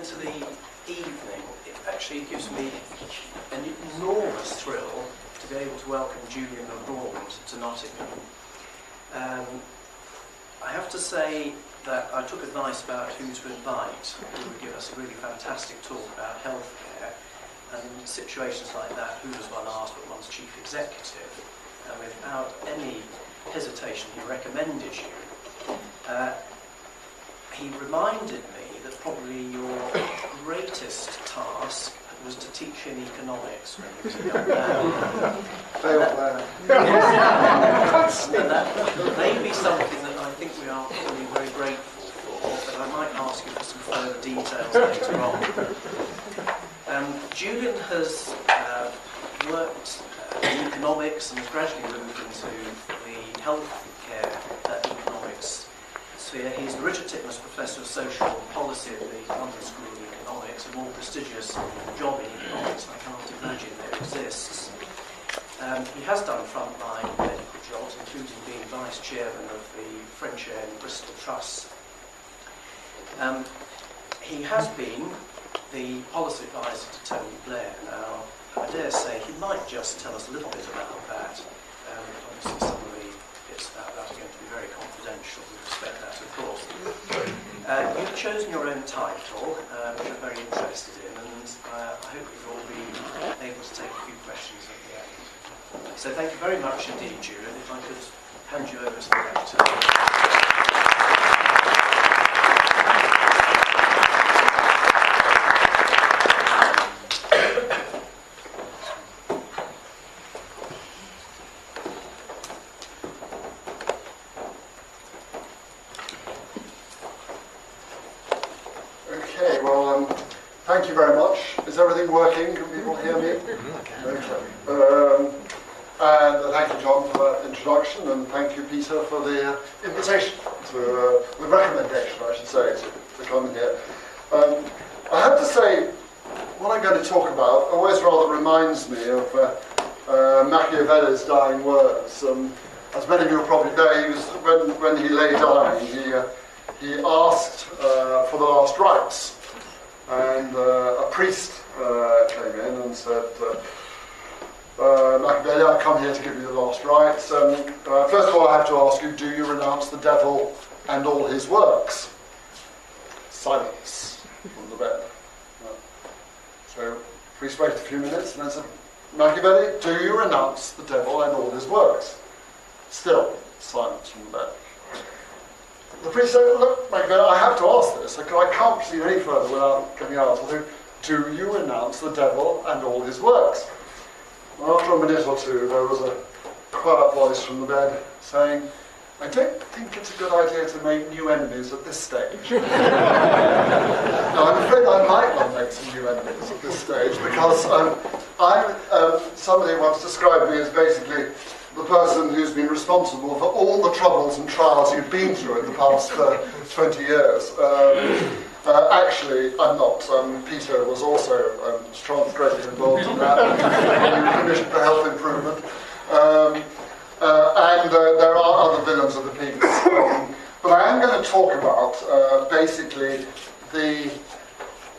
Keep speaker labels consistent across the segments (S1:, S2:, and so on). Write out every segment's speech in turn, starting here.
S1: into the evening, it actually gives me an enormous thrill to be able to welcome Julian LeGrand to Nottingham. Um, I have to say that I took advice about who to invite, who would give us a really fantastic talk about healthcare. And situations like that, who does one ask but one's chief executive? And without any hesitation, he recommended you. Uh, he reminded me that probably your greatest task was to teach in economics when he was a young man.
S2: Failed there.
S1: and that may be something that I think we are probably very grateful for, but I might ask you for some further details later on. Um, Julian has uh, worked uh, in economics and has gradually moved into the healthcare uh, economics sphere. He's the Richard Titmuss Professor of Social Policy at the London School of Economics, a more prestigious job in economics I can't imagine there exists. Um, he has done frontline medical jobs, including being vice chairman of the Frenchay and Bristol Trust. Um, he has been the policy advisor to Tony Blair. Now, I dare say he might just tell us a little bit about that. Um, obviously, some of the bits about that are going to be very confidential. We respect that, of course. Uh, you've chosen your own title, uh, which I'm very interested in, and uh, I hope you'll all be able to take a few questions at the end. So thank you very much indeed, Julian. If I could hand you over to the lectern.
S2: Okay, well, um, thank you very much. Is everything working? Can people hear me? Okay. Um, and thank you, John, for that introduction, and thank you, Peter, for the invitation, to, uh, the recommendation, I should say, to, to come here. Um, I have to say, what I'm going to talk about always rather reminds me of uh, uh, Machiavelli's dying words. Um, as many of you probably know, he was, when, when he lay dying, he, uh, he asked uh, for the last rites. And uh, a priest uh, came in and said, uh, uh, Machiavelli, I come here to give you the last rites. Um, uh, first of all, I have to ask you, do you renounce the devil and all his works? Silence from the bed. Uh, so, priest waited a few minutes and then said, Machiavelli, do you renounce the devil and all his works? Still, silence from the bed. The priest said, look, Machiavelli, I have to ask this. I I can't proceed any further without getting answer. Do, do you renounce the devil and all his works? After a minute or two, there was a quiet voice from the bed saying, I don't think it's a good idea to make new enemies at this stage. now, I'm afraid I might not make some new enemies at this stage because um, I'm, um, somebody once described me as basically the person who's been responsible for all the troubles and trials you've been through in the past uh, 20 years. Um, uh, actually, I'm not. Um, Peter was also um, strong, greatly involved in that. Commission for Health Improvement. Um, uh, and uh, there are other villains of the piece. Um, but I am going to talk about uh, basically the,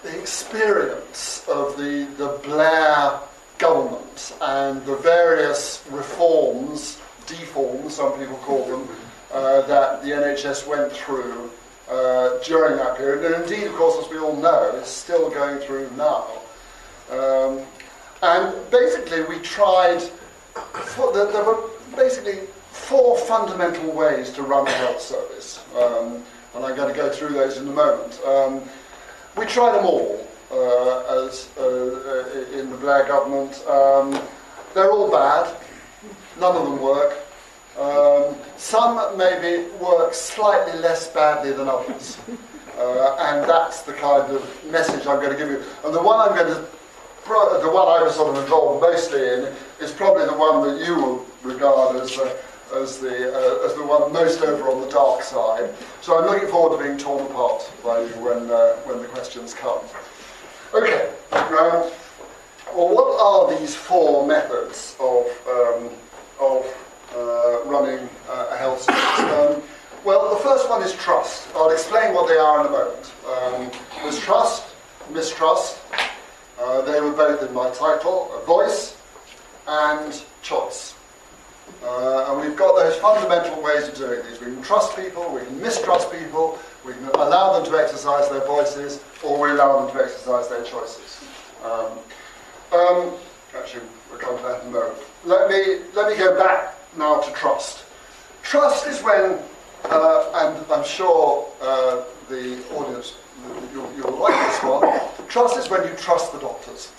S2: the experience of the, the Blair government and the various reforms, deforms, some people call them, uh, that the NHS went through uh, during that period. And indeed, of course, as we all know, it's still going through now. Um, and basically, we tried, for, there, were basically four fundamental ways to run a health service. Um, and I'm going to go through those in a moment. Um, we tried them all as uh, uh, in the Blair government. Um, they're all bad. None of them work. Um, some maybe work slightly less badly than others. Uh, and that's the kind of message I'm going to give you. And the one I'm going to, the one I was sort of involved mostly in, is probably the one that you will regard as uh, as the uh, as the one most over on the dark side. So I'm looking forward to being torn apart by you when uh, when the questions come. Okay. Um, well, what are these four methods of um, of uh, running uh, a health service? Um, well, the first one is trust. I'll explain what they are in a moment. Um, there's trust, mistrust. Uh, they were both in my title, voice and choice. Uh, and we've got those fundamental ways of doing these. We can trust people, we can mistrust people, we allow them to exercise their voices, or we allow them to exercise their choices. Um, um, actually, we'll come to that in a moment. Let me, let me go back now to trust. Trust is when, uh, and I'm sure uh, the audience, you'll, you'll like this one, trust is when you trust the doctors.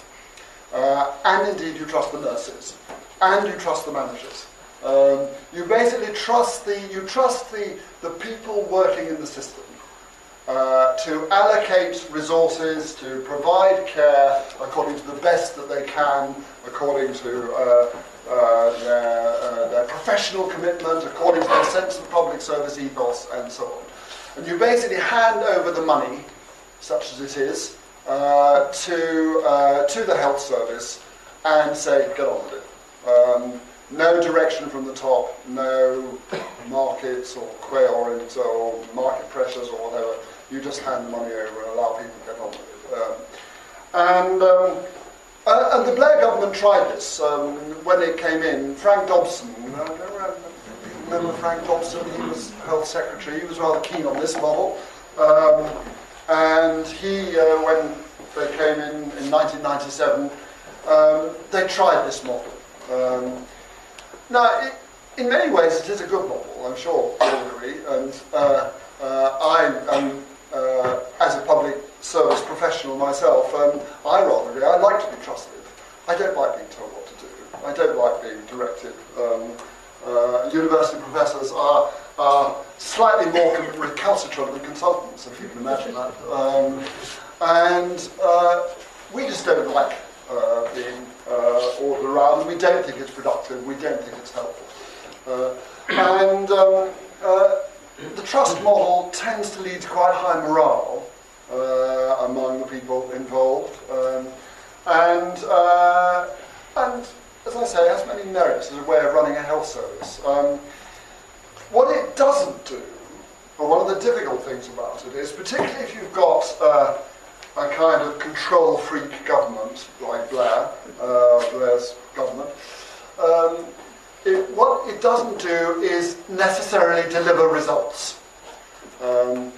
S2: Uh, and indeed you trust the nurses. And you trust the managers. Um, you basically trust the, you trust the, the people working in the system. Uh, to allocate resources, to provide care according to the best that they can, according to uh, uh, their, uh, their, professional commitment, according to their sense of public service ethos, and so on. And you basically hand over the money, such as it is, uh, to, uh, to the health service and say, get on with it. Um, no direction from the top, no markets or quail or, or market pressures or whatever. You just hand money over and allow people to get on with it. Um, and, um, uh, and the Blair government tried this um, when it came in. Frank Dobson, uh, remember Frank Dobson? He was health secretary. He was rather keen on this model. Um, and he, uh, when they came in in 1997, um, they tried this model. Um, now, it, in many ways, it is a good model, I'm sure agree. And uh, uh, I am, uh, as a public service professional myself, um, I rather, I like to be trusted. I don't like being told what to do. I don't like being directed. Um, uh, university professors are, are slightly more recalcitrant than consultants, if you can imagine that. Um, and uh, we just don't like uh, being uh, ordered around. We don't think it's productive. We don't think it's helpful. Uh, and um, uh, the trust model tends to lead to quite high morale uh, among the people involved. Um, and, and as I say, has many merits as a way of running a health service. Um, what it doesn't do, or one of the difficult things about it, is particularly if you've got uh, a kind of control freak government like Blair, uh, Blair's government, um, it, what it doesn't do is necessarily deliver results. Um,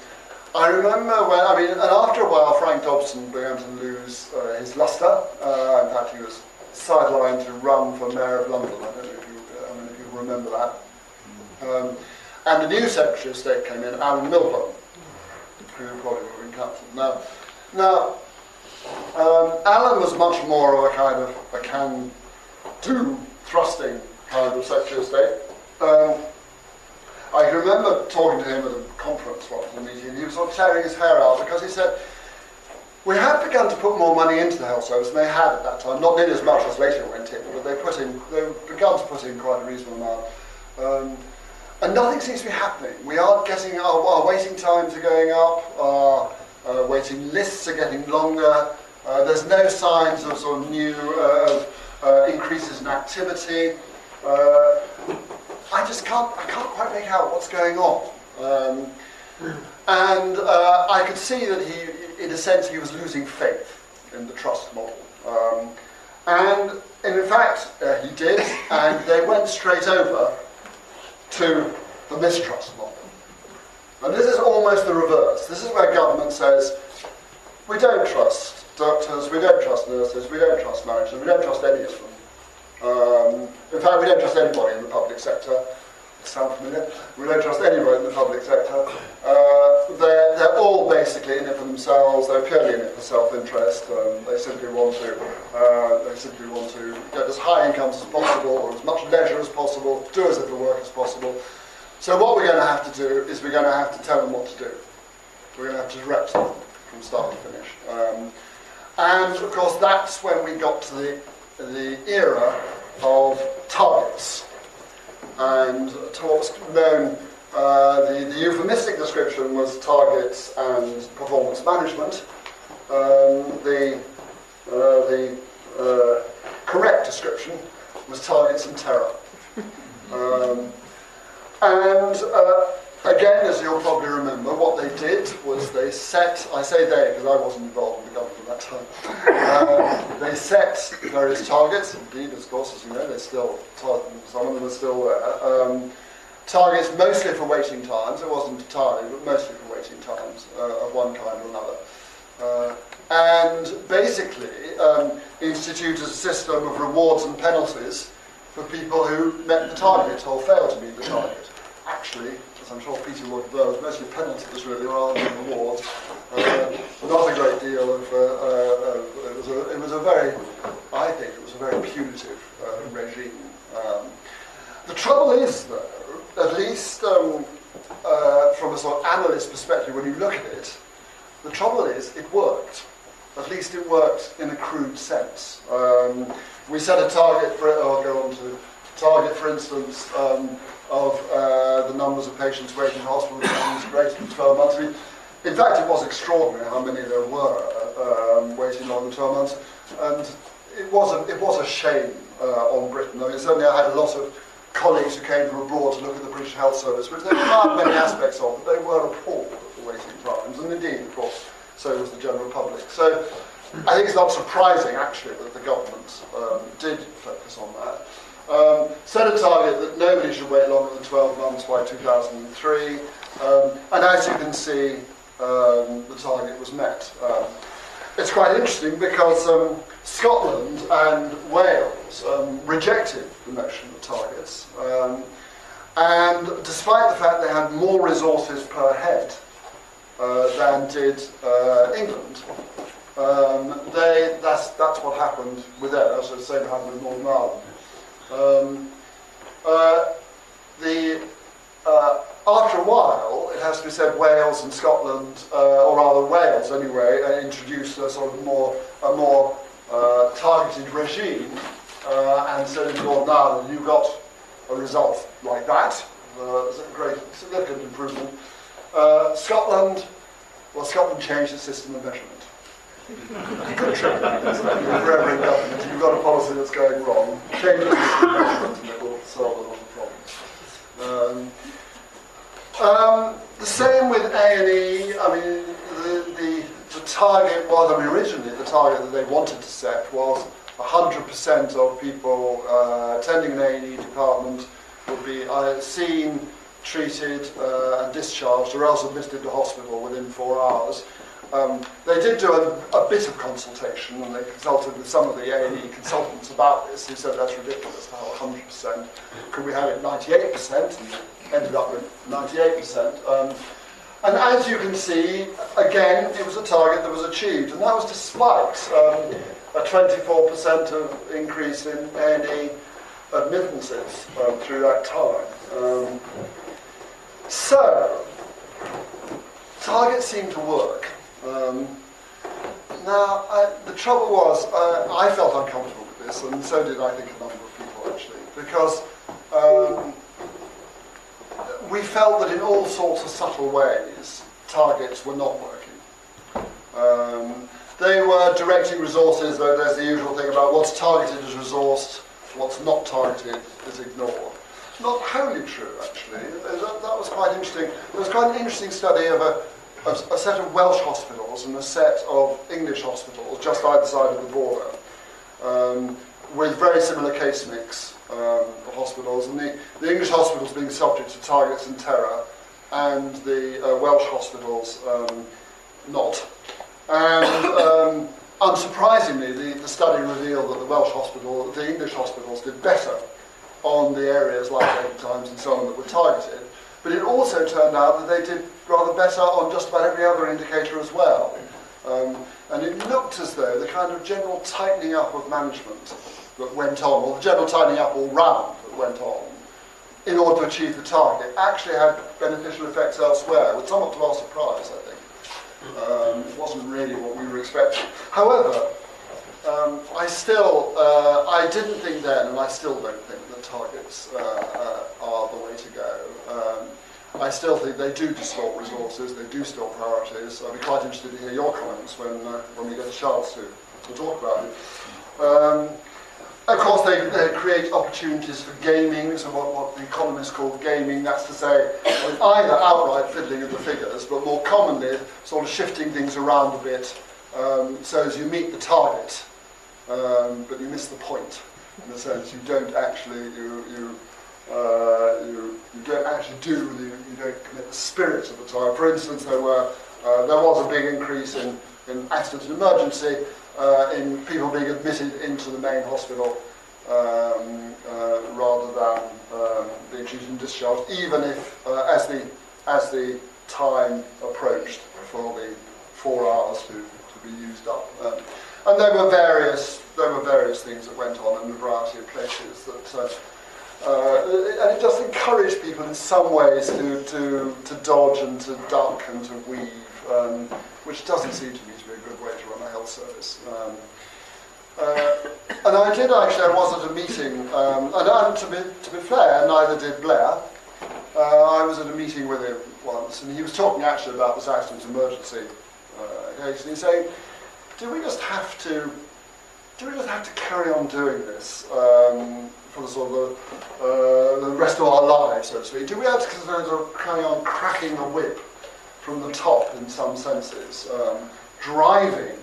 S2: I remember when, I mean, and after a while, Frank Dobson began to lose uh, his lustre. Uh, in fact, he was sidelined to run for Mayor of London. I don't know if you, I if you remember that. Um, and the new Secretary of State came in, Alan Milburn, who probably would have been cancelled. Now, now um, Alan was much more of a kind of a can-do thrusting kind of Secretary of State. Um, I remember talking to him at a conference once, a meeting, and he was sort of tearing his hair out because he said, we had begun to put more money into the health service, and they had at that time, not nearly as much as later went in, but they put in, they began to put in quite a reasonable amount. Um, and nothing seems to be happening. We aren't getting, our, our waiting times are going up, our uh, waiting lists are getting longer, uh, there's no signs of sort of new uh, uh increases in activity. Uh, I just can't, I can't quite make out what's going on. Um, and uh, I could see that he, in a sense, he was losing faith in the trust model. Um, and, and, in fact, uh, he did, and they went straight over to the mistrust model. And this is almost the reverse. This is where government says, we don't trust doctors, we don't trust nurses, we don't trust managers, we don't trust any of them. Um, in fact, we don't trust anybody in the public sector sound familiar? We don't trust anybody in the public sector. Uh, they're, they're all basically in it for themselves. They're purely in it for self-interest. Um, they simply want to uh, they simply want to get as high incomes as possible, or as much leisure as possible, do as little work as possible. So what we're going to have to do is we're going to have to tell them what to do. We're going to have to direct them from start to finish. Um, and of course, that's when we got to the the era of targets and to what's known, uh, the, the, euphemistic description was targets and performance management. Um, the uh, the uh, correct description was targets and terror. Um, and uh, Again, as you'll probably remember, what they did was they set, I say they because I wasn't involved in the government at that time, uh, they set various targets, indeed, of course, as you know, they're still, some of them are still there, um, targets mostly for waiting times, it wasn't entirely, but mostly for waiting times uh, of one kind or another. Uh, and basically um, instituted a system of rewards and penalties for people who met the target or failed to meet the target. Actually, I'm sure Peter would it was mostly penalties really rather than rewards. Uh, not a great deal of, uh, uh, it, was a, it was a very, I think it was a very punitive uh, regime. Um, the trouble is, though, at least um, uh, from a sort of analyst perspective, when you look at it, the trouble is it worked. At least it worked in a crude sense. Um, we set a target for I'll go on to target, for instance, um, of uh, the numbers of patients waiting in hospital rooms greater than 12 months. In fact, it was extraordinary how many there were um, waiting longer than 12 months. And it was a, it was a shame uh, on Britain. I mean, certainly I had a lot of colleagues who came from abroad to look at the British Health Service, which they admired many aspects of, but they were appalled at the waiting times. And indeed, of course, so was the general public. So I think it's not surprising, actually, that the government um, did focus on that. Um, set a target that nobody should wait longer than 12 months by 2003. Um, and as you can see, um, the target was met. Um, it's quite interesting because um, Scotland and Wales um, rejected the notion of targets. and despite the fact they had more resources per head uh, than did uh, England, they, that's, that's what happened with them. That's the same happened with Northern Ireland. Um, uh, the, uh, after a while, it has to be said, Wales and Scotland, uh, or rather Wales anyway, uh, introduced a sort of more, a more uh, targeted regime, uh, and so in Northern Ireland you got a result like that. A great, significant improvement. Scotland, well, Scotland changed the system of measurement. In government. You've got a policy that's going wrong, change the and it will solve a lot of problems. Um, um, the same with A&E. I mean, the, the, the target was, I mean, originally the target that they wanted to set was 100% of people uh, attending an A&E department would be seen treated uh, and discharged or else admitted to hospital within four hours. Um, they did do a, a, bit of consultation and they consulted with some of the A&E consultants about this who said that's ridiculous have 100%. Could we have it 98%? And ended up with 98%. Um, and as you can see, again, it was a target that was achieved, and that was despite um, a 24% of increase in A&E admittances um, through that time. Um, so, targets seem to work. Um, now, I, the trouble was, uh, I felt uncomfortable with this, and so did I think a number of people actually, because um, we felt that in all sorts of subtle ways, targets were not working. Um, they were directing resources, though there's the usual thing about what's targeted is resourced, what's not targeted is ignored not wholly true, actually. That, that, was quite interesting. There was quite an interesting study of a, of a set of Welsh hospitals and a set of English hospitals just either side of the border, um, with very similar case mix um, of hospitals. And the, the English hospitals being subject to targets and terror, and the uh, Welsh hospitals um, not. And um, unsurprisingly, the, the study revealed that the Welsh hospital, the English hospitals did better on the areas like waiting times and so on that were targeted. But it also turned out that they did rather better on just about every other indicator as well. Um, and it looked as though the kind of general tightening up of management that went on, or the general tightening up all round that went on, in order to achieve the target, actually had beneficial effects elsewhere, with somewhat to our surprise, I think. Um, it wasn't really what we were expecting. However, um, I still, uh, I didn't think then, and I still don't think that targets uh, uh, are the way to go. Um, I still think they do distort resources, they do distort priorities. I'd be quite interested to hear your comments when, uh, when we get a chance to, to talk about it. Um, of course, they, they create opportunities for gaming, so what, what the economists call gaming, that's to say, either outright fiddling of the figures, but more commonly, sort of shifting things around a bit, um, so as you meet the target, um, but you miss the point, in the sense you don't actually, you, you, uh, you, you don't actually do, the, you don't commit the spirit of the target. For instance, there, were, uh, there was a big increase in, in accident and emergency, uh, in people being admitted into the main hospital um, uh, rather than um, being treated and discharged, even if, uh, as the as the time approached for the four hours to, to be used up. Um, and there were various there were various things that went on in a variety of places that. Uh, uh, and it just encouraged people in some ways to, to, to dodge and to duck and to weave, um, which doesn't seem to me to be a good way to run a health service. Um, uh, and I did actually, I was at a meeting, um, and, and to, be, to be fair, neither did Blair. Uh, I was at a meeting with him once, and he was talking actually about this accident emergency uh, case, and he's saying, do we just have to, do we just have to carry on doing this um, for the sort of the, uh, the rest of our lives, so to speak? Do we have to sort of carry on cracking the whip from the top in some senses, um, driving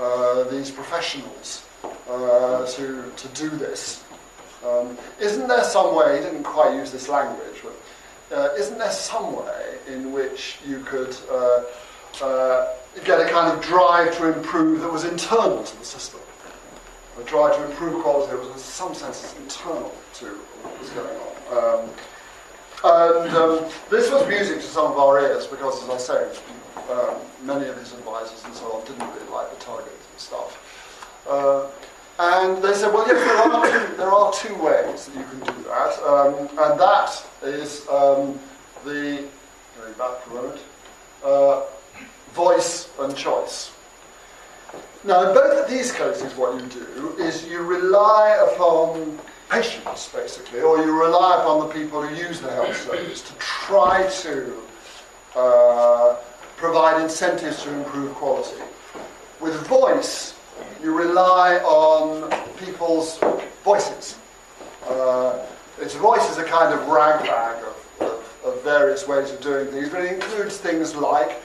S2: uh, these professionals uh, to, to do this. Um, isn't there some way, he didn't quite use this language, but uh, isn't there some way in which you could uh, uh, get a kind of drive to improve that was internal to the system? A drive to improve quality that was in some sense internal to what was going on. Um, and um, this was music to some of our ears because, as I say, um, many of his advisors and so on didn't really like the targets and stuff. Uh, and they said, well, yes, there are two, there are two ways that you can do that. Um, and that is um, the, going back for a moment, uh, voice and choice. Now, in both of these cases, what you do is you rely upon patients, basically, or you rely upon the people who use the health service to try to uh, provide incentives to improve quality. With voice, you rely on people's voices. Uh, its voice is a kind of ragbag of, of, of, various ways of doing things, but it includes things like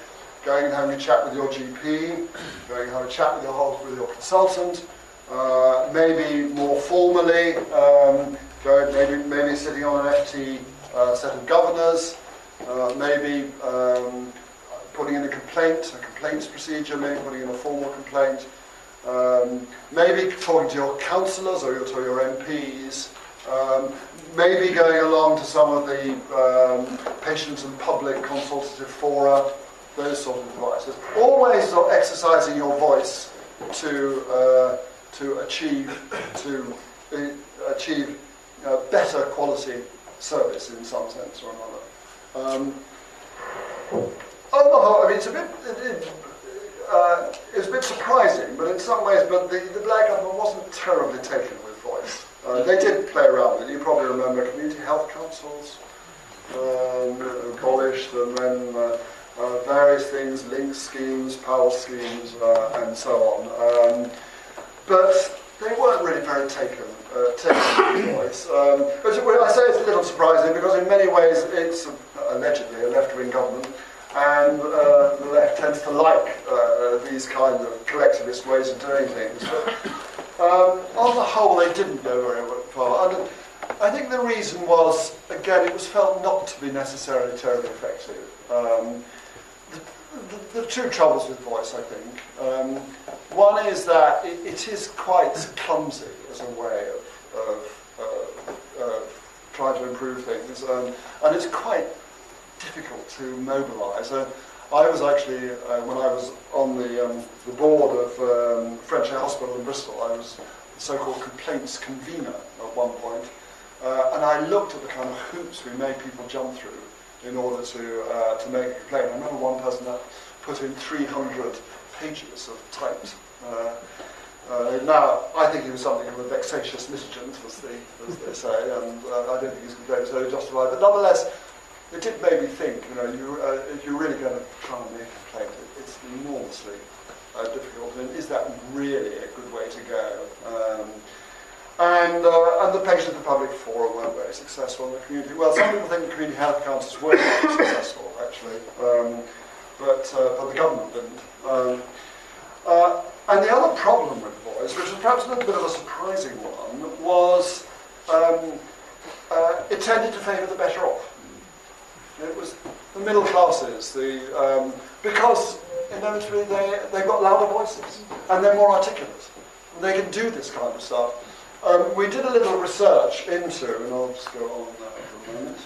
S2: going and having a chat with your GP, going and having a chat with your, with your consultant, uh, maybe more formally, um, maybe, maybe sitting on an FT uh, set of governors, uh, maybe um, putting in a complaint, a complaints procedure, maybe putting in a formal complaint, um, maybe talking to your councillors or to your MPs, um, maybe going along to some of the um, patient and public consultative fora, those sort of devices. Always exercising your voice to, uh, to achieve, to uh, achieve uh, better quality service in some sense or another. Um, on the whole, I mean, it's a bit, it, it, uh, it's a bit surprising, but in some ways, but the, the Blair government wasn't terribly taken with voice. Uh, they did play around with it. You probably remember community health councils um, abolished, and then uh, uh, various things, link schemes, PAL schemes, uh, and so on. Um, but they weren't really very taken, uh, taken with voice. Um, I say it's a little surprising because in many ways it's allegedly a left-wing government and uh, the left tends to like uh, these kind of collectivist ways of doing things. But um, on the whole, they didn't go very far. And I think the reason was, again, it was felt not to be necessarily terribly effective. Um, the, the, two troubles with voice, I think. Um, one is that it, it is quite clumsy as a way of, of, uh, of trying to improve things, um, and it's quite difficult to mobilise. Uh, I was actually, uh, when I was on the, um, the board of um, Frenchay Hospital in Bristol, I was the so-called complaints convener at one point, uh, and I looked at the kind of hoops we made people jump through in order to, uh, to make a complaint. I remember one person that put in 300 pages of typed. Uh, uh, now, I think he was something of a vexatious miscreant, as they, as they say, and uh, I don't think his complaint was very justified. But nonetheless, it did make me think, you know, you, uh, if you're really going to try and make a complaint, it, it's enormously uh, difficult. And is that really a good way to go? Um, and, uh, and the patient and the public forum weren't very successful in the community. Well, some people think the community health councils were very successful, actually, um, but, uh, but the government didn't. Um, uh, and the other problem with voice, which was perhaps a little bit of a surprising one, was um, uh, it tended to favour the better off. It was the middle classes, the, um, because inevitably they, they've got louder voices and they're more articulate. And they can do this kind of stuff. Um, we did a little research into, and I'll just go on that for a moment,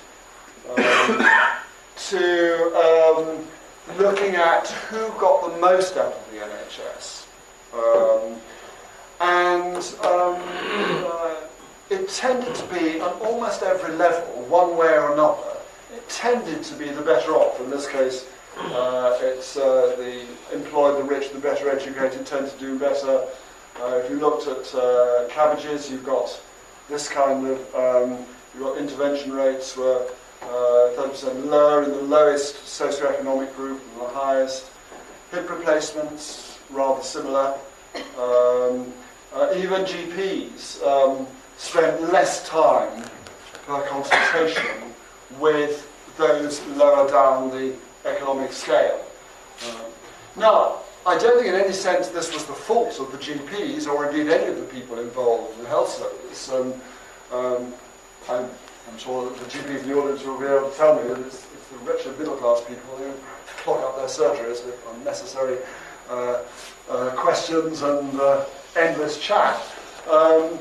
S2: um, to um, looking at who got the most out of the NHS. Um, and um, uh, it tended to be on almost every level, one way or another, it tended to be the better off. In this case, uh, it's uh, the employed, the rich, the better educated tend to do better. Uh, if you looked at uh, CABGs, you've got this kind of, um, you've got intervention rates were 30% uh, lower in the lowest socioeconomic group and the highest. Hip replacements, rather similar. Um, uh, even GPs um, spent less time per consultation with those lower down the economic scale. Uh, now, I don't think in any sense this was the fault of the GPs or indeed any of the people involved in the health service. Um, um, I'm, I'm, sure that the GPs in the audience will be able to tell me that it's, it's the wretched middle class people who clog up their surgeries with unnecessary uh, uh, questions and uh, endless chat. Um,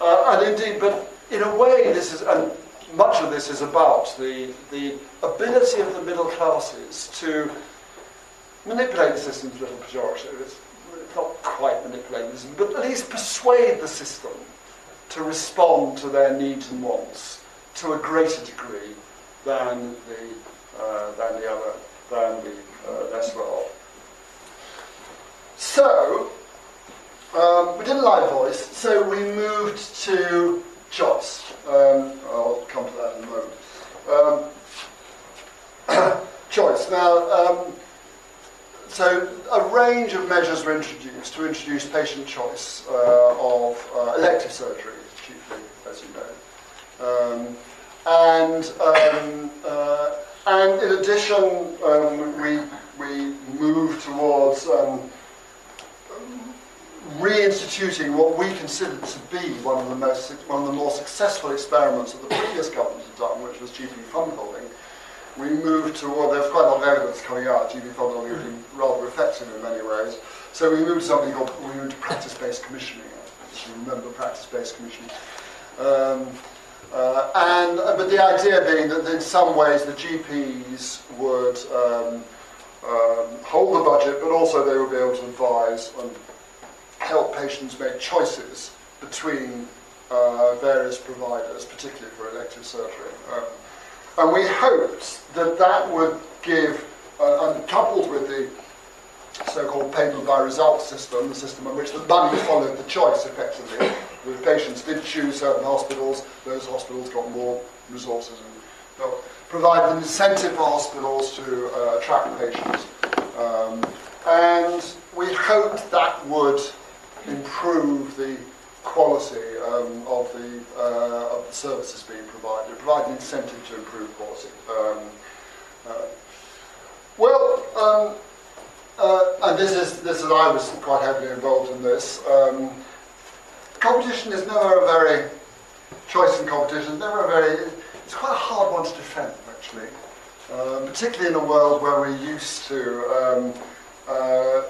S2: uh, and indeed, but in a way, this is, and much of this is about the, the ability of the middle classes to manipulate the system is a little pejorative. It's not quite manipulate the system, but at least persuade the system to respond to their needs and wants to a greater degree than the, uh, than the other, than the uh, less well So, um, we did a live voice, so we moved to choice. Um, I'll come to that in a moment. Um, choice. Now, um, so a range of measures were introduced to introduce patient choice uh, of uh, elective surgery, chiefly, as you know. Um, and, um, uh, and in addition, um, we, we moved towards um, reinstituting what we considered to be one of the most one of the more successful experiments that the previous government had done, which was GP fund holding. We moved toward there's quite a lot of evidence coming out. GP fund holding has been rather effective in many ways. So we moved to something called we moved to practice-based commissioning. If you remember practice-based commissioning. Um, uh, and uh, but the idea being that in some ways the GPs would um, um, hold the budget, but also they would be able to advise and help patients make choices between uh, various providers, particularly for elective surgery. And we hoped that that would give, uh, and coupled with the so-called payment by result system, the system in which the money followed the choice effectively. The patients did choose certain hospitals, those hospitals got more resources and provide an incentive for hospitals to uh, attract patients. Um, and we hoped that would improve the quality um, of, the, uh, of the services being provided, provide an incentive to improve quality. Um, uh, well, um, uh, and this is, this is, I was quite heavily involved in this. Um, competition is never a very, choice in competition is never a very, it's quite a hard one to defend, actually. Um, particularly in a world where we're used to, um, uh,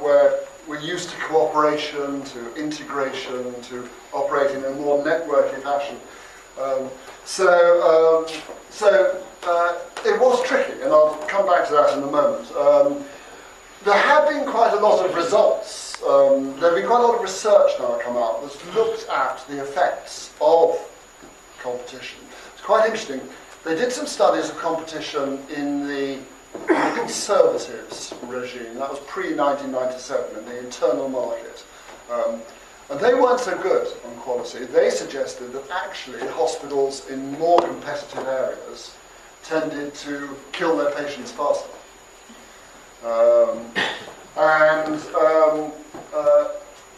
S2: where we're used to cooperation, to integration, to operating in a more networky fashion. Um, so, um, so uh, it was tricky, and I'll come back to that in a moment. Um, there have been quite a lot of results. Um, there have been quite a lot of research now come out that's looked at the effects of competition. It's quite interesting. They did some studies of competition in the conservatives regime. That was pre-1997 in the internal market. Um, and they weren't so good on quality. They suggested that actually hospitals in more competitive areas tended to kill their patients faster. Um, and, um, uh,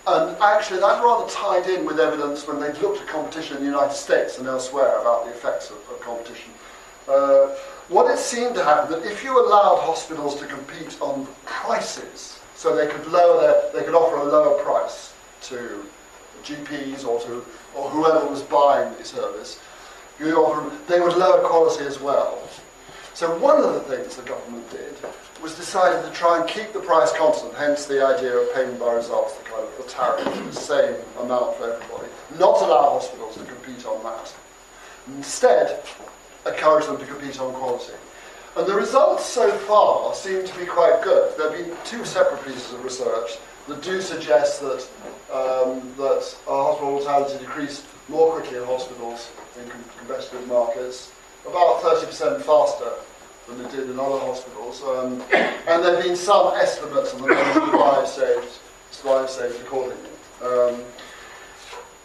S2: and actually that rather tied in with evidence when they looked at competition in the United States and elsewhere about the effects of, of competition. Uh, what it seemed to happen that if you allowed hospitals to compete on prices, so they could lower their, they could offer a lower price to GPs or to or whoever was buying the service, you offer, they would lower quality as well. So one of the things the government did was decided to try and keep the price constant, hence the idea of payment by results, the kind of the tariff, the same amount for everybody, not allow hospitals to compete on that. Instead, encourage them to compete on quality. And the results so far seem to be quite good. There have been two separate pieces of research that do suggest that, um, that our hospital mortality decreased more quickly in hospitals in competitive markets, about 30% faster than it did in other hospitals. Um, and there have been some estimates on the number of lives saved, lives saved accordingly. Um,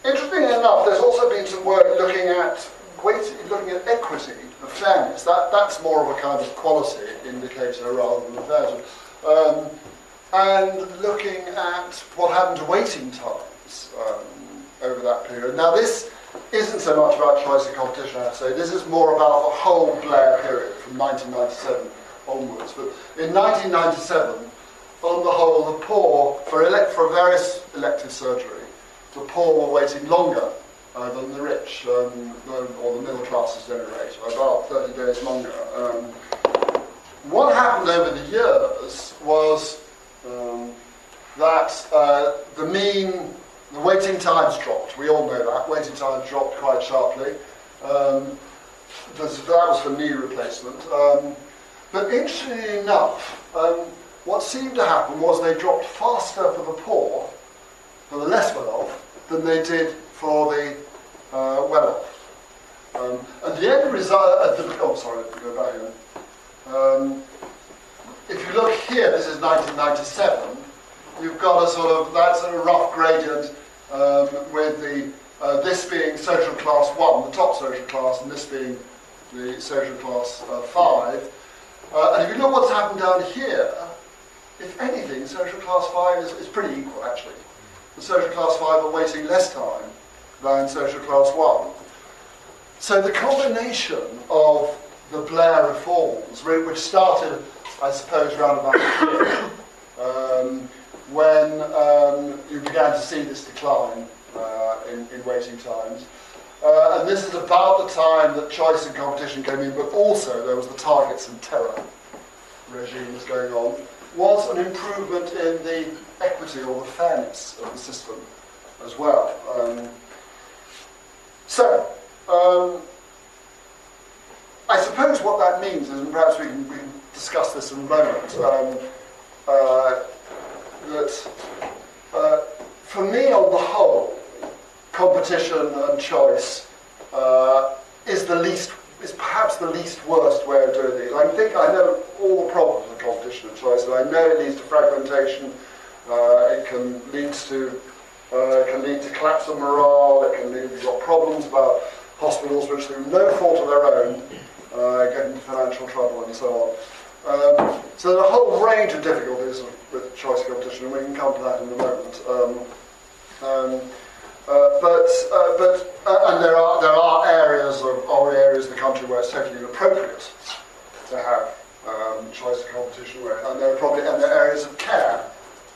S2: interestingly enough, there's also been some work looking at weight, looking at equity of fairness. That, that's more of a kind of quality indicator rather than a. Um, and looking at what happened to waiting times um, over that period. Now, this isn't so much about choice and competition, I say. This is more about the whole Blair period from 1997 onwards. But in 1997, on the whole, the poor, for, elect, for various elective surgery, the poor were waiting longer uh, than the rich, um, or the middle classes at any rate, about 30 days longer. Um, what happened over the years was um, that uh, the mean the waiting times dropped. We all know that. Waiting times dropped quite sharply. Um, that was for knee replacement. Um, but interestingly enough, um, what seemed to happen was they dropped faster for the poor, for the less well off, than they did for the uh, well off. Um, and the end result, uh, the, oh sorry, go back again. Um, if you look here, this is 1997, you've got a sort of, that sort of rough gradient um, with the, uh, this being social class 1, the top social class, and this being the social class uh, 5. Uh, and if you look what's happened down here, if anything, social class 5 is, is pretty equal actually. The social class 5 are waiting less time than social class 1. So the combination of the Blair reforms, which started, I suppose, around about um, when um, you began to see this decline uh, in, in, waiting times. Uh, and this is about the time that choice and competition came in, but also there was the targets and terror regimes going on, was an improvement in the equity or the fairness of the system as well. Um, so, um, I suppose what that means is, and perhaps we can, we can discuss this in a moment, um, uh, that uh, for me, on the whole, competition and choice uh, is the least is perhaps the least worst way of doing it. I think I know all the problems of competition and choice, and I know it leads to fragmentation. Uh, it can lead to uh, it can lead to collapse of morale. It can lead to got problems about hospitals which, through no fault of their own, uh, get into financial trouble and so on. Um, so there are a whole range of difficulties with choice of competition, and we can come to that in a moment. Um, um, uh, but uh, but uh, and there are there are areas of or areas of the country where it's totally inappropriate to have um, choice of competition, where, and there are probably and there are areas of care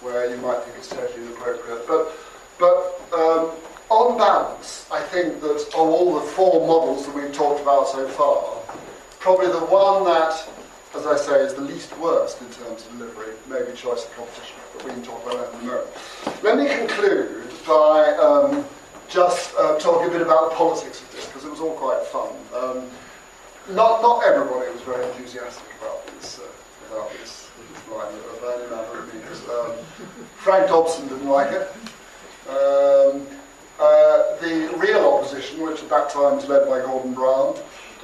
S2: where you might think it's totally inappropriate. But but um, on balance, I think that of all the four models that we've talked about so far, probably the one that as I say, is the least worst in terms of delivery, maybe choice of competition, but we can talk about that in a moment. Let me conclude by um, just uh, talking a bit about the politics of this, because it was all quite fun. Um, not, not everybody was very enthusiastic about this, uh, about this, line of means. Um, Frank Dobson didn't like it. Um, uh, the real opposition, which at that time was led by Gordon Brown,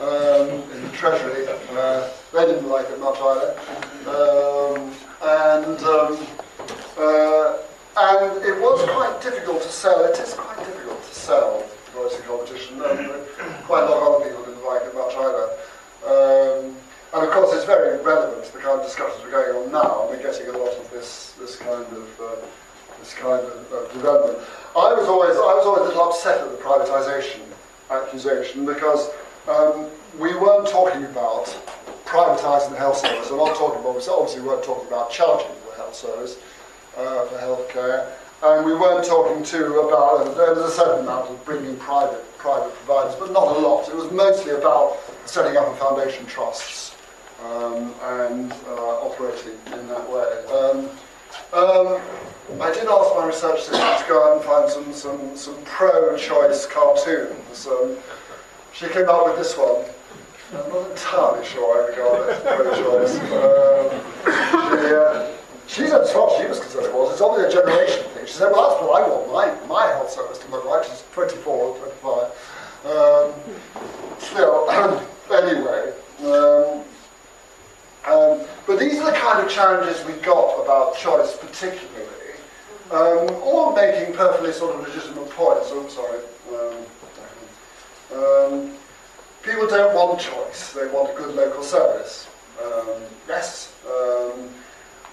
S2: um, in the Treasury. Uh, they didn't like it much either. Um, and, um, uh, and it was quite difficult to sell. It is quite difficult to sell the voice competition. Quite a lot of other people didn't like it much either. Um, and of course, it's very relevant to the kind of discussions we're going on now. We're getting a lot of this, this kind of uh, this kind of, of development. I was always I was always a little upset at the privatisation accusation because um, we weren't talking about privatising the health service. I'm not talking about obviously we weren't talking about charging for the health service uh, for healthcare, and we weren't talking too about uh, there was a certain amount of bringing private private providers, but not a lot. It was mostly about setting up a foundation trusts um, and uh, operating in that way. Um, um, I did ask my research assistant to go out and find some, some, some pro-choice cartoons. Um, she came up with this one. I'm not entirely sure I regard it as pro-choice. Um, she, uh, she said she was concerned it was. It's only a generation thing. She said, well, that's what I want my, my health service to look like. She's 24 or 25. Um, still, anyway. Um, um, but these are the kind of challenges we got about choice, particularly, um, making perfectly sort of legitimate points. Oh, sorry. Um, um, people don't want choice; they want a good local service. Um, yes, um,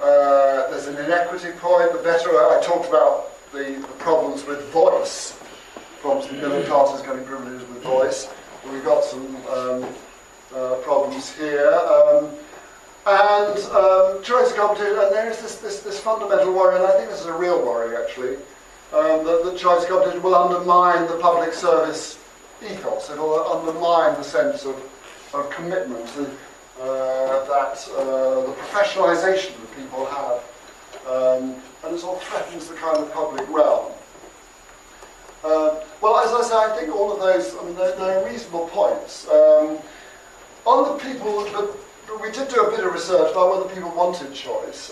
S2: uh, there's an inequity point. The better I talked about the, the problems with voice, problems the middle classes getting privileges with voice. We've got some uh, problems here. And um, choice of competition, and there is this, this, this fundamental worry, and I think this is a real worry actually, um, that the choice of competition will undermine the public service ethos. It will undermine the sense of, of commitment the, uh, that uh, the professionalisation that people have. Um, and it all threatens the kind of public realm. Uh, well, as I say, I think all of those, I mean, they're, they're reasonable points. Um, on the people, but we did do a bit of research about whether people wanted choice.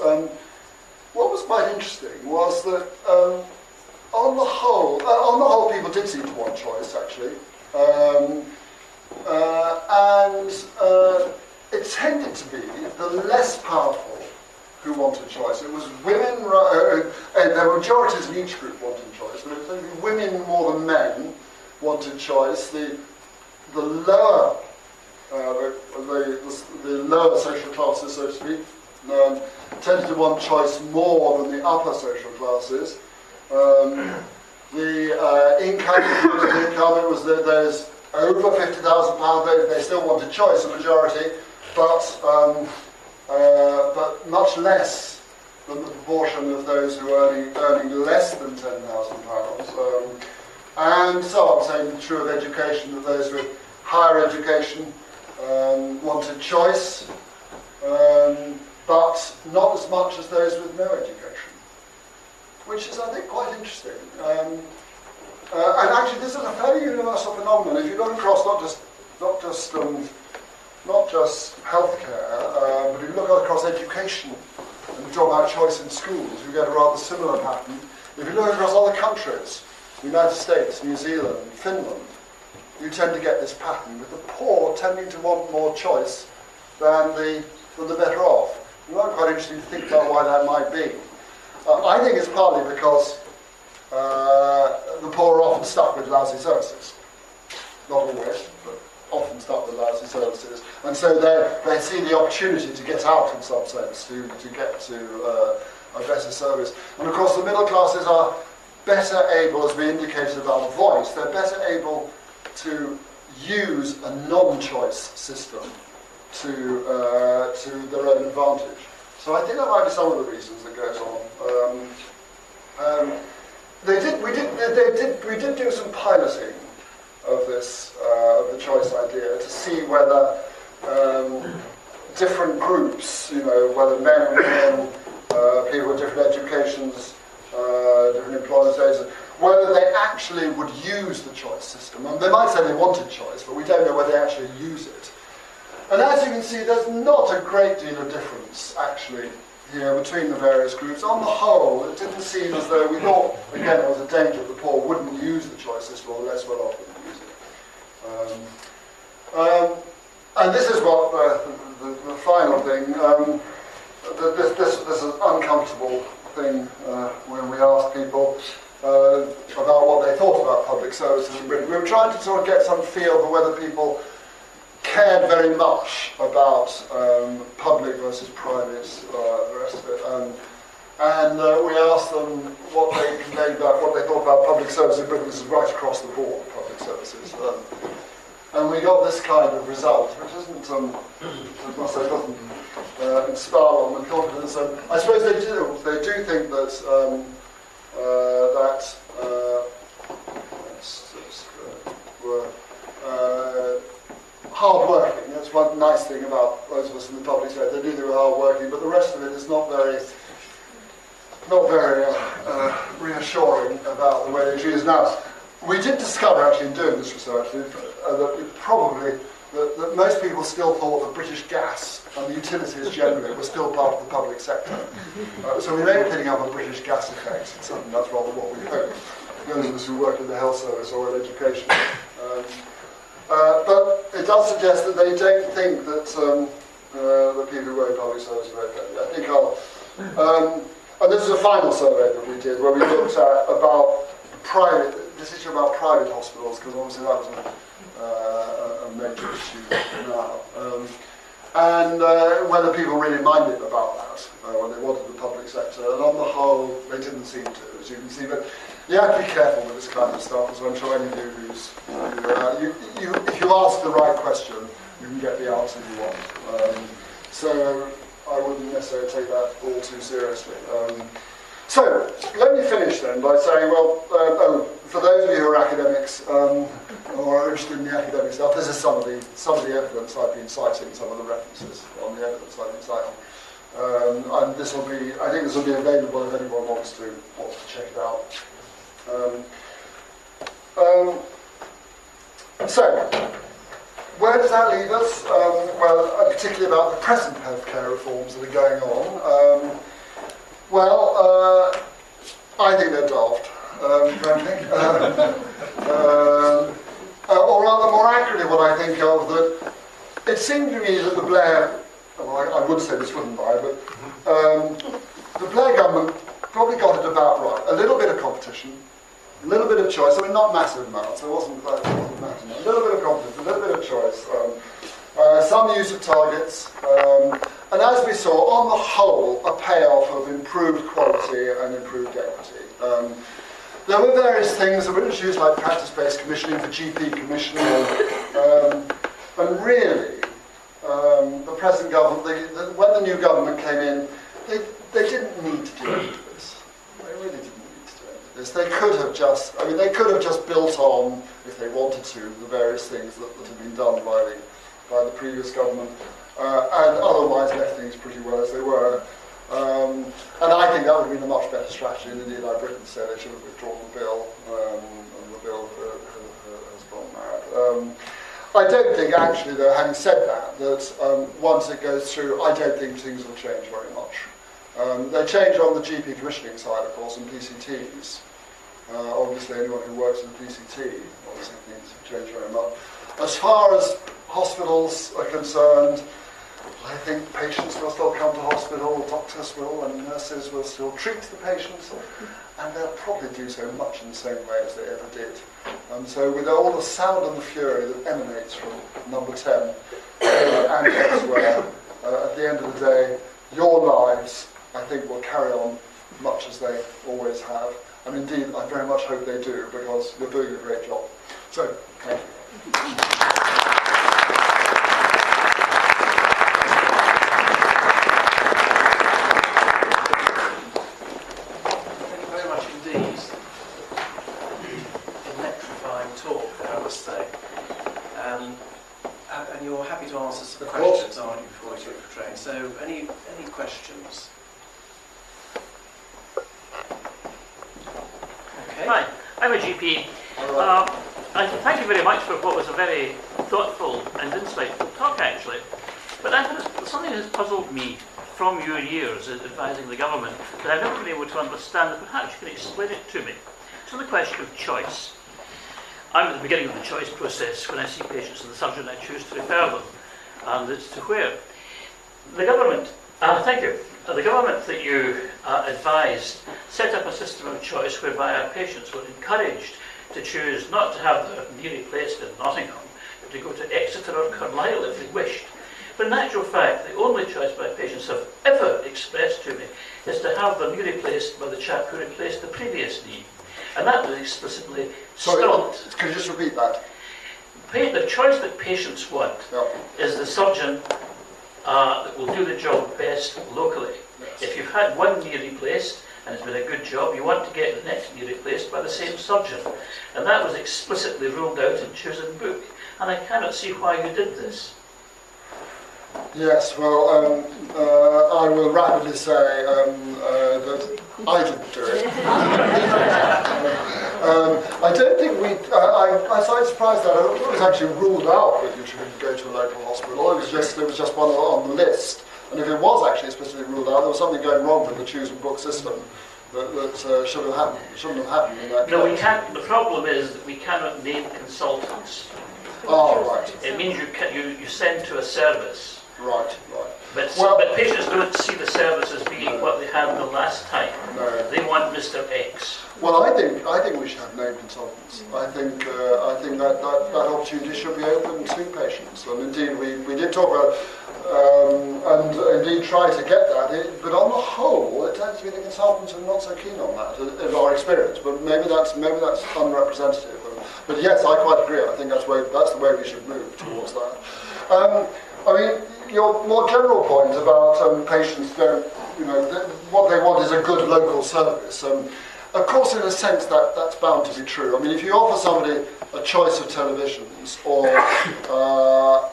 S2: What was quite interesting was that um, on the whole, uh, on the whole, people did seem to want choice actually, um, uh, and uh, it tended to be the less powerful who wanted choice. It was women, uh, uh, and there were majorities in each group wanting choice, but it was women more than men wanted choice. The the lower uh, the, lower social classes, so to speak, um, tended to want choice more than the upper social classes. Um, the uh, income, income it was that there's over fifty thousand pounds. They, they still wanted choice, a majority, but um, uh, but much less than the proportion of those who are earning, earning less than ten thousand pounds. Um, and so on. Same true of education. That those with higher education um, wanted choice, um, but not as much as those with no education, which is, I think, quite interesting. Um, uh, and actually, this is a fairly universal phenomenon. If you look across not just not just um, not just healthcare, uh, but if you look across education and you talk about choice in schools, you get a rather similar pattern. If you look across other countries, the United States, New Zealand, Finland, you tend to get this pattern with the poor tending to want more choice than the, than the better off. You be quite interested to think about why that might be. Uh, I think it's partly because uh, the poor are often stuck with lousy services. Not always, but often stuck with lousy services. And so they see the opportunity to get out in some sense, to, to get to uh, a better service. And of course, the middle classes are better able, as we indicated about voice, they're better able to use a non-choice system to, uh, to their own advantage. So I think that might be some of the reasons that goes on. Um, um, they did, we did, they did, we did do some piloting of this, uh, of the choice idea to see whether um, different groups, you know, whether men and women, uh, people with different educations, uh, different employment status, whether they actually would use the choice system. And they might say they wanted choice, but we don't know whether they actually use it. And as you can see, there's not a great deal of difference, actually, here between the various groups. On the whole, it didn't seem as though we thought, again, there was a danger that the poor wouldn't use the choice system, or less well off wouldn't use it. Um, um, and this is what uh, the, the, the, final thing. Um, this, this, this is an uncomfortable thing uh, when we ask people uh, about what they thought about public services in Britain. We were trying to sort of get some feel for whether people cared very much about um, public versus private, uh, the rest of it. Um, and uh, we asked them what made about what they thought about public services in Britain. This is right across the board, public services. Um, and we got this kind of result, which isn't, um, I must say, doesn't uh, inspire with confidence. I suppose they do. They do think that um, uh, that uh, let's just, uh, were uh, hard working. That's one nice thing about those of us in the public sector. They knew they were hard working, but the rest of it is not very not very uh, uh, reassuring about the way they treat us now. We did discover, actually, in doing this research, that it probably that, that most people still thought that British gas and the utilities generally were still part of the public sector. Uh, so we may be picking up a British gas effect. That's rather what we hope. Those of us who work in the health service or in education. Um, uh, but it does suggest that they don't think that um, uh, the people who work in public service are friendly. I think I'll. Um, and this is a final survey that we did where we looked at about private, this issue about private hospitals, because obviously that was uh, a major issue now. Um, and uh, whether people really minded about that uh, when they wanted the public sector. And on the whole, they didn't seem to, as you can see. But you have to be careful with this kind of stuff, as I'm sure any of you who's, uh, you, you, if you ask the right question, you can get the answer you want. Um, so I wouldn't necessarily take that all too seriously. Um, so, let me finish then by saying, well, uh, oh, for those of you who are academics um, or are interested in the academic stuff, this is some of the some of the evidence I've been citing, some of the references on the evidence I've been citing. Um, and this will be, I think this will be available if anyone wants to wants to check it out. Um, um so, where does that leave us? Um, well, uh, particularly about the present healthcare reforms that are going on. Um, well, uh, I think they're daft, um, frankly. Um, uh, or rather, more accurately, what I think of that it seemed to me that the Blair, well, I, I would say this wouldn't buy, but um, the Blair government probably got it about right. A little bit of competition, a little bit of choice. I mean, not massive amounts. It wasn't massive. A little bit of competition, a little bit of choice. Um, uh, some use of targets, um, and as we saw, on the whole, a payoff of improved quality and improved equity. Um, there were various things that were introduced, like practice-based commissioning for GP commissioning, um, and really, um, the present government, the, when the new government came in, they, they didn't need to do any of this. They really didn't is they could have just, I mean, they could have just built on, if they wanted to, the various things that, that had been done by the, by the previous government, uh, and otherwise left things pretty well as they were. Um, and I think that would have been a much better strategy, and indeed, like Britain said, they should have withdrawn the bill, um, and the bill has gone mad. Um, I don't think, actually, though, having said that, that um, once it goes through, I don't think things will change very much. Um, they change on the GP commissioning side, of course, and PCTs. Uh, obviously, anyone who works in the PCT obviously things have very much. As far as hospitals are concerned, I think patients will still come to hospital, doctors will, and nurses will still treat the patients, and they'll probably do so much in the same way as they ever did. And so, with all the sound and the fury that emanates from number 10 uh, and elsewhere, uh, at the end of the day, your lives, I think, will carry on much as they always have. And indeed, I very much hope they do because you're doing a great job. So, thank you
S1: very much indeed. Electrifying talk, I must say. Um, and you're happy to answer some questions, aren't you, before we took the train? So, any any questions?
S3: A GP. Uh, thank you very much for what was a very thoughtful and insightful talk, actually. But something that has puzzled me from your years advising the government that I've never been able to understand, perhaps you can explain it to me. It's on the question of choice. I'm at the beginning of the choice process when I see patients and the surgeon I choose to refer them, and it's to where. The government, uh, thank you. Uh, the government that you uh, advised set up a system of choice whereby our patients were encouraged to choose not to have their knee replaced in Nottingham, but to go to Exeter or Carlisle if they wished. But in actual fact, the only choice my patients have ever expressed to me is to have their knee replaced by the chap who replaced the previous knee. And that was explicitly
S2: Sorry,
S3: stopped.
S2: can you just repeat that?
S3: Pa- The choice that patients want is the surgeon uh, that will do the job best locally.
S2: Yes.
S3: If you've had one knee replaced and it's been a good job, you want to get the next knee replaced by the same surgeon. And that was explicitly ruled out in choose and book. And I cannot see why you did this.
S2: Yes, well, um, uh, I will rapidly say um, uh, that I didn't do it. um, I don't think we. Uh, I, I was slightly surprised that it was actually ruled out that you should go to a local hospital. It was just was just one on the list. And if it was actually explicitly ruled out, there was something going wrong with the choose and book system that, that uh, should have happened. Shouldn't have happened in that
S3: No, we can't. The problem is that we cannot name consultants.
S2: Oh, right,
S3: It means you, can, you, you send to a service.
S2: right, right.
S3: But,
S2: Well-
S3: but patients don't see the service as being what they had the last time.
S2: No.
S3: They want Mr. X.
S2: Well, I think I think we should have named consultants. I think uh, I think that, that, that opportunity should be open to patients, and indeed we, we did talk about um, and indeed try to get that. It, but on the whole, it tends to be the consultants are not so keen on that, in our experience. But maybe that's maybe that's unrepresentative. But yes, I quite agree. I think that's way that's the way we should move towards that. Um, I mean, your more general point about um, patients don't, you know, what they want is a good local service. Um, of course, in a sense, that, that's bound to be true. I mean, if you offer somebody a choice of televisions or uh,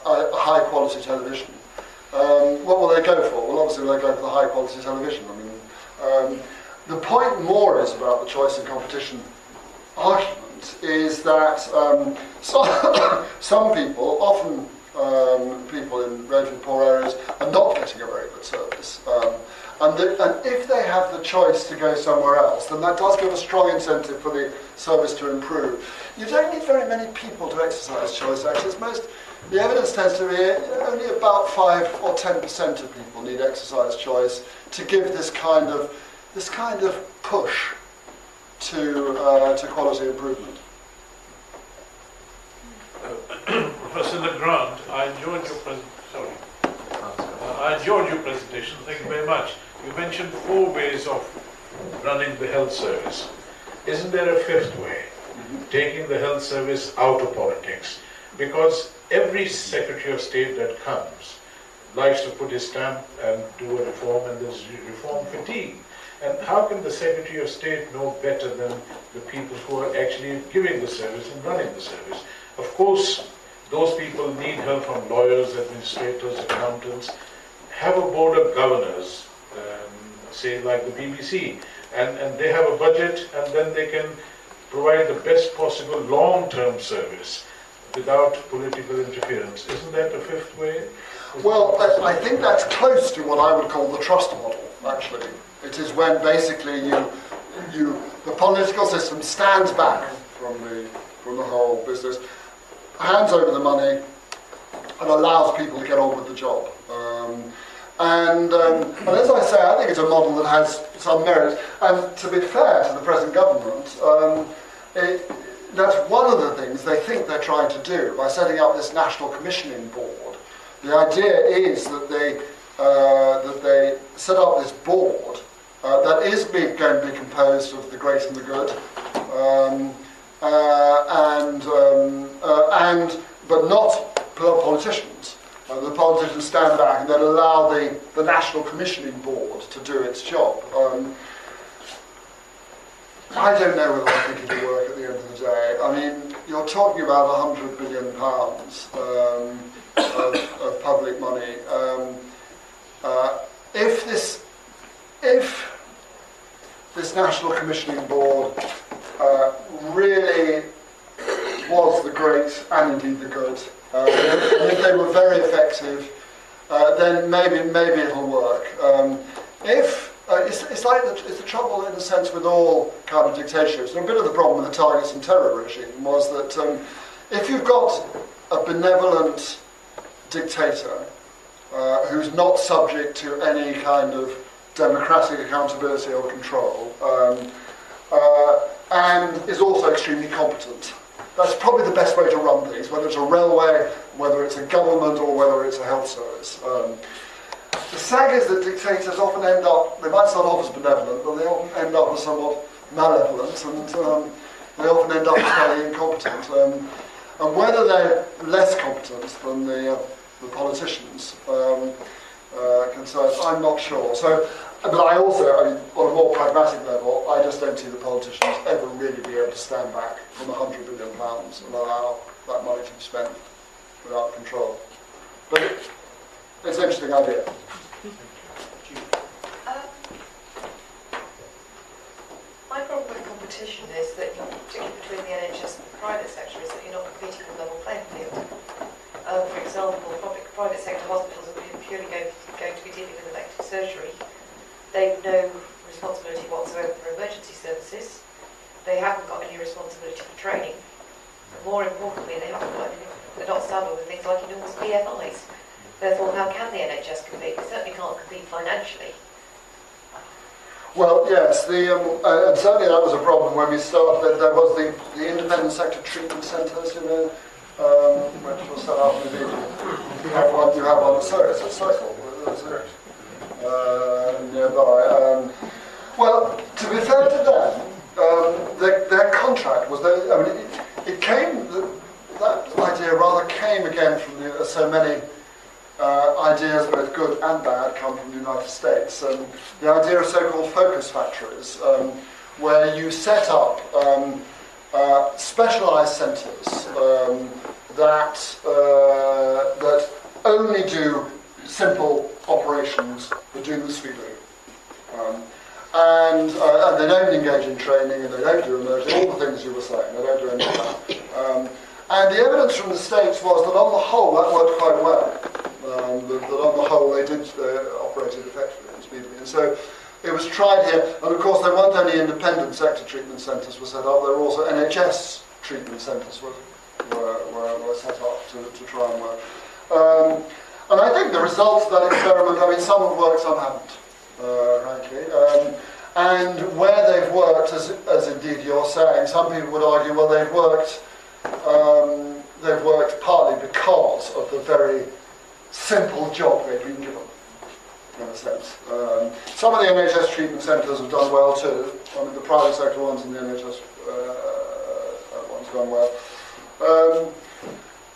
S2: a, a high quality television, um, what will they go for? Well, obviously, they'll go for the high quality television. I mean, um, the point more is about the choice and competition argument is that um, some, some people, often um, people in relatively poor areas, are not getting a very good service. Um, and, the, and if they have the choice to go somewhere else, then that does give a strong incentive for the service to improve. You don't need very many people to exercise choice, actually. It's most, the evidence tends to be only about 5 or 10% of people need exercise choice to give this kind of, this kind of push to, uh, to quality improvement.
S4: Professor LeGrand, I enjoyed your present. Sorry, Uh, I enjoyed your presentation. Thank you very much. You mentioned four ways of running the health service. Isn't there a fifth way? Taking the health service out of politics, because every Secretary of State that comes likes to put his stamp and do a reform, and there's reform fatigue. And how can the Secretary of State know better than the people who are actually giving the service and running the service? Of course, those people need help from lawyers, administrators, accountants. Have a board of governors, um, say like the BBC, and, and they have a budget, and then they can provide the best possible long-term service without political interference. Isn't that the fifth way?
S2: Well, I, I think that's close to what I would call the trust model, actually. It is when basically you, you, the political system stands back from the, from the whole business, hands over the money, and allows people to get on with the job. Um, and, um, and as I say, I think it's a model that has some merit. And to be fair to the present government, um, it, that's one of the things they think they're trying to do by setting up this national commissioning board. The idea is that they uh, that they set up this board uh, that is be, going to be composed of the great and the good, um, uh, and um, uh, and but not pol- politicians. Uh, the politicians stand back and then allow the, the national commissioning board to do its job. Um, I don't know whether I think it'll work at the end of the day. I mean, you're talking about hundred billion pounds um, of, of public money. Um, uh, if this, if this national commissioning board uh, really was the great and indeed the good, uh, and if they were very effective, uh, then maybe maybe it'll work. Um, if uh, it's, it's like the, it's the trouble in a sense with all kind of dictatorships. And a bit of the problem with the targets and terror regime was that um, if you've got a benevolent dictator uh, who's not subject to any kind of democratic accountability or control, um, uh, and is also extremely competent. That's probably the best way to run things, whether it's a railway whether it's a government or whether it's a health service. Um, the sag is that dictators often end up, they might start off as benevolent, but they often end up as somewhat malevolent, and um, they often end up as fairly incompetent. Um, and whether they're less competent than the, uh, the politicians um, uh, concerned, I'm not sure. So, but I also, I mean, on a more pragmatic level, I just don't see the politicians ever really be able to stand back from 100 billion pounds and allow that money to be spent without control. But it, it's an interesting idea.
S5: My problem with competition is that, particularly between the NHS and the private sector, is that you're not competing on a level playing field. Um, for example, public, private sector hospitals are purely going, going to be dealing with elective surgery. They've no responsibility whatsoever for emergency services. They haven't got any responsibility for training. More importantly, they haven't got anything, they're not saddled with things like enormous PFIs. Therefore, how can the NHS compete? They certainly can't compete financially.
S2: Well, yes, the, um, uh, and certainly that was a problem when we started. There was the, the independent sector treatment centres, you know, um, which was set up in the You have one, you have one, sorry, it's a cycle, uh, nearby. Um, well, to be fair to them, um, their, their contract was, their, I mean, it, it came, that idea rather came again from the, so many uh, ideas, both good and bad, come from the United States. And the idea of so-called focus factories, um, where you set up um, uh, specialized centers um, that, uh, that only do simple operations but do them sweetly. Um, and, uh, and they don't engage in training and they don't do emergency, all the things you were saying, they don't do any of that. And the evidence from the States was that on the whole that worked quite well um, that, that, on the whole they did uh, operated effectively and speedily. And so it was tried here, and of course there weren't only independent sector treatment centres were set up, there were also NHS treatment centres were, were, were, were set up to, to try and work. Um, and I think the results of that experiment, I mean, some have worked, some haven't, uh, frankly. Um, and where they've worked, as, as indeed you're saying, some people would argue, well, they've worked, um, they've worked partly because of the very simple job they've been given, in a sense. Um, some of the NHS treatment centres have done well too. I mean, the private sector ones and the NHS uh, ones have done well. Um,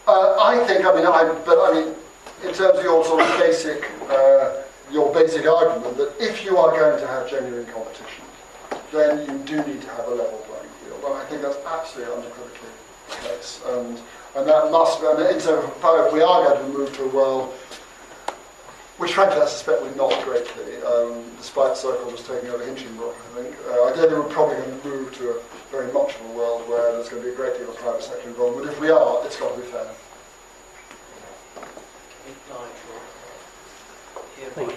S2: uh, I think, I mean, I, but I mean, in terms of your sort of basic, uh, your basic argument that if you are going to have genuine competition, then you do need to have a level playing field. And I think that's absolutely unequivocally And and that must, and if we are going to move to a world, which frankly I suspect we're not greatly, um, despite Circle just taking over Hinchingbrooke, I think. Uh, think we're probably going to move to a very much of a world where there's going to be a great deal of private sector involved, but if we are, it's got to be fair.
S6: Thank you.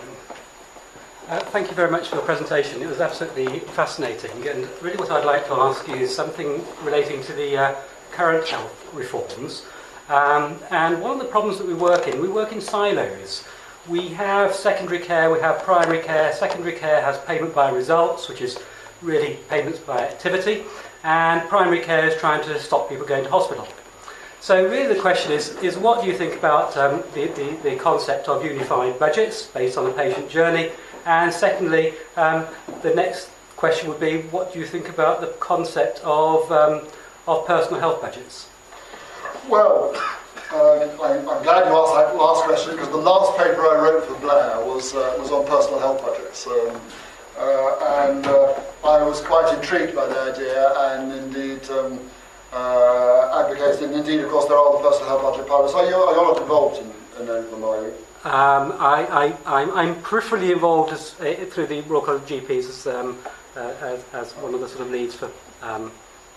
S6: Uh, thank you very much for your presentation. It was absolutely fascinating. And really, what I'd like to ask you is something relating to the uh, current health reforms. Um, and one of the problems that we work in, we work in silos. We have secondary care, we have primary care. Secondary care has payment by results, which is really payments by activity. And primary care is trying to stop people going to hospital. So really the question is, is what do you think about um, the, the, the, concept of unified budgets based on the patient journey? And secondly, um, the next question would be, what do you think about the concept of um, of personal health budgets?
S2: Well, um, I, am glad you asked that last question because the last paper I wrote for Blair was, uh, was on personal health budgets. Um, uh, and uh, I was quite intrigued by the idea and indeed um, uh, advocated. And indeed, of course, there are the personal health budget pilots. Are you, are you not involved in, in any of them, are you?
S6: Um, I, I'm peripherally involved as, uh, through the Royal College of GPs as, um, uh, as, as one of the sort of leads for um,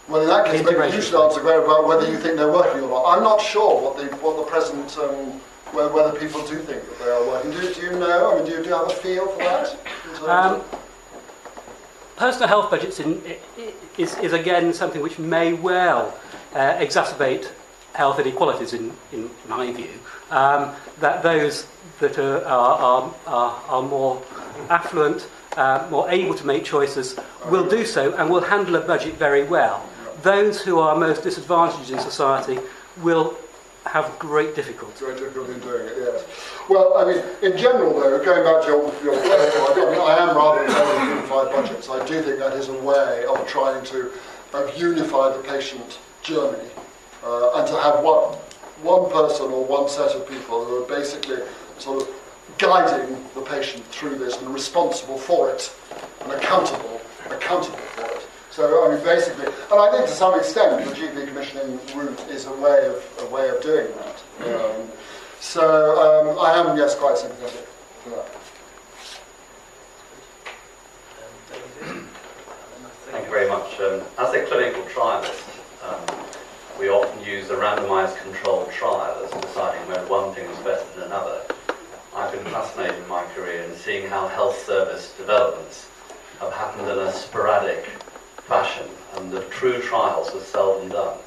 S2: well, in that case, maybe you should answer about whether you think they're working or not. I'm not sure what the what the present um, whether, whether people do think that they are working. Do, do you know? I mean, do you, do you have a feel for that?
S6: Um, personal health budgets in, is, is again something which may well uh, exacerbate health inequalities in, in my view. Um, that those that are, are, are, are more affluent, uh, more able to make choices, will do so and will handle a budget very well those who are most disadvantaged in society will have great difficulty.
S2: It's very difficult in doing it, yes. Well, I mean, in general, though, going back to your, your point, I mean, I am rather in favour of unified budgets. I do think that is a way of trying to of unify the patient journey uh, and to have one, one person or one set of people who are basically sort of guiding the patient through this and responsible for it and accountable, accountable for it. So, I mean, basically, and I think to some extent the GP commissioning route is a way of, a way of doing that. Um, so, um, I am, yes, quite sympathetic to that.
S7: Thank you very much. Um, as a clinical trialist, um, we often use a randomized controlled trial as deciding whether one thing is better than another. I've been fascinated in my career in seeing how health service developments have happened in a sporadic fashion and the true trials are seldom done.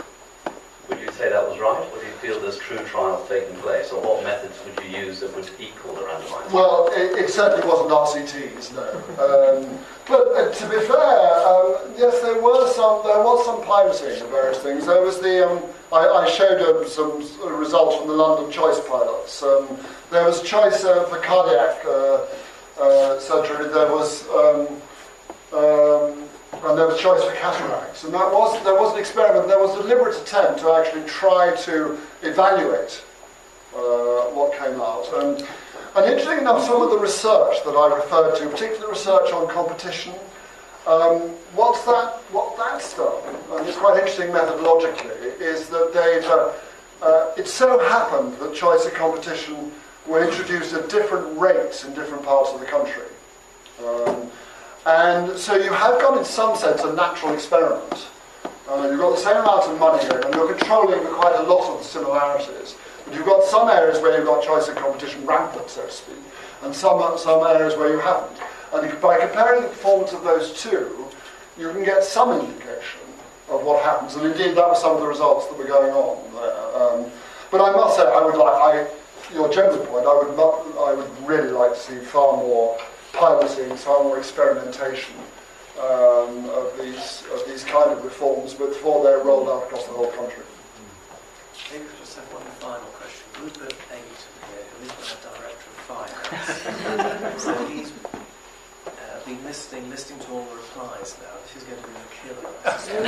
S7: Would you say that was right? Do you feel there's true trials taking place? Or what methods would you use that would equal the randomized?
S2: Well, it, it certainly wasn't RCTs, no. Um, but uh, to be fair, um, yes, there were some. There was some piloting of various things. There was the. Um, I, I showed um, some s- results from the London Choice pilots. Um, there was choice uh, for cardiac uh, uh, surgery. There was. And there was choice for cataracts, and that was there was an experiment. There was a deliberate attempt to actually try to evaluate uh, what came out. And, and interesting enough, some of the research that I referred to, particularly research on competition, um, what's that, what that's done, and it's quite interesting methodologically, is that they've, uh, uh, it so happened that choice of competition were introduced at different rates in different parts of the country. Um, and so you have got, in some sense, a natural experiment. Uh, you've got the same amount of money and you're controlling for quite a lot of the similarities. But you've got some areas where you've got choice of competition rampant, so to speak, and some, some areas where you haven't. And by comparing the performance of those two, you can get some indication of what happens. And indeed, that was some of the results that were going on there. Um, but I must say, I would like, I, your general point, I would, I would really like to see far more piloting, far more experimentation um, of these of these kind of reforms before they're rolled out across the whole country.
S1: Maybe I just have one final question. Rupert Ayton here, who is our Director of Finance. so he's uh, been listening, listening to all the replies now. This is going to be a killer. I suspect.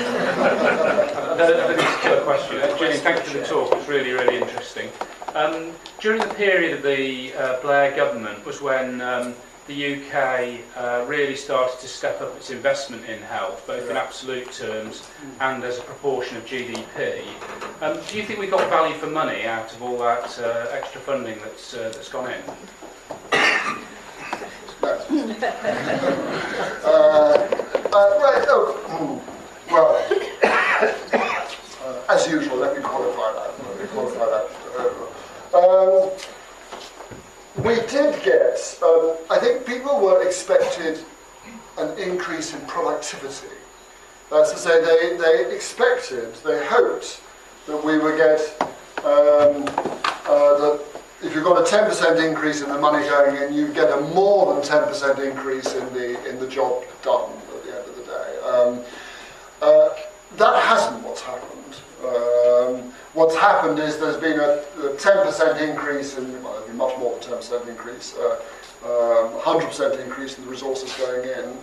S8: I a killer question. Uh, Julian, thank you for the talk. It's really, really interesting. Um, during the period of the uh, Blair government was when um, the UK uh, really started to step up its investment in health, both in absolute terms and as a proportion of GDP. Um, do you think we got value for money out of all that uh, extra funding that's, uh, that's gone in?
S2: Uh, uh, right, oh, well, uh, as usual, let me qualify that. Let me qualify that. Uh, um, we did get, um, I think people were expected an increase in productivity. That's to say, they, they expected, they hoped that we would get um, uh, that if you've got a 10% increase in the money going in, you get a more than 10% increase in the in the job done at the end of the day. Um, uh, that hasn't what's happened. Um, what's happened is there's been a, a 10% increase in, well, been much more than 10% increase, uh, um, 100% increase in the resources going in,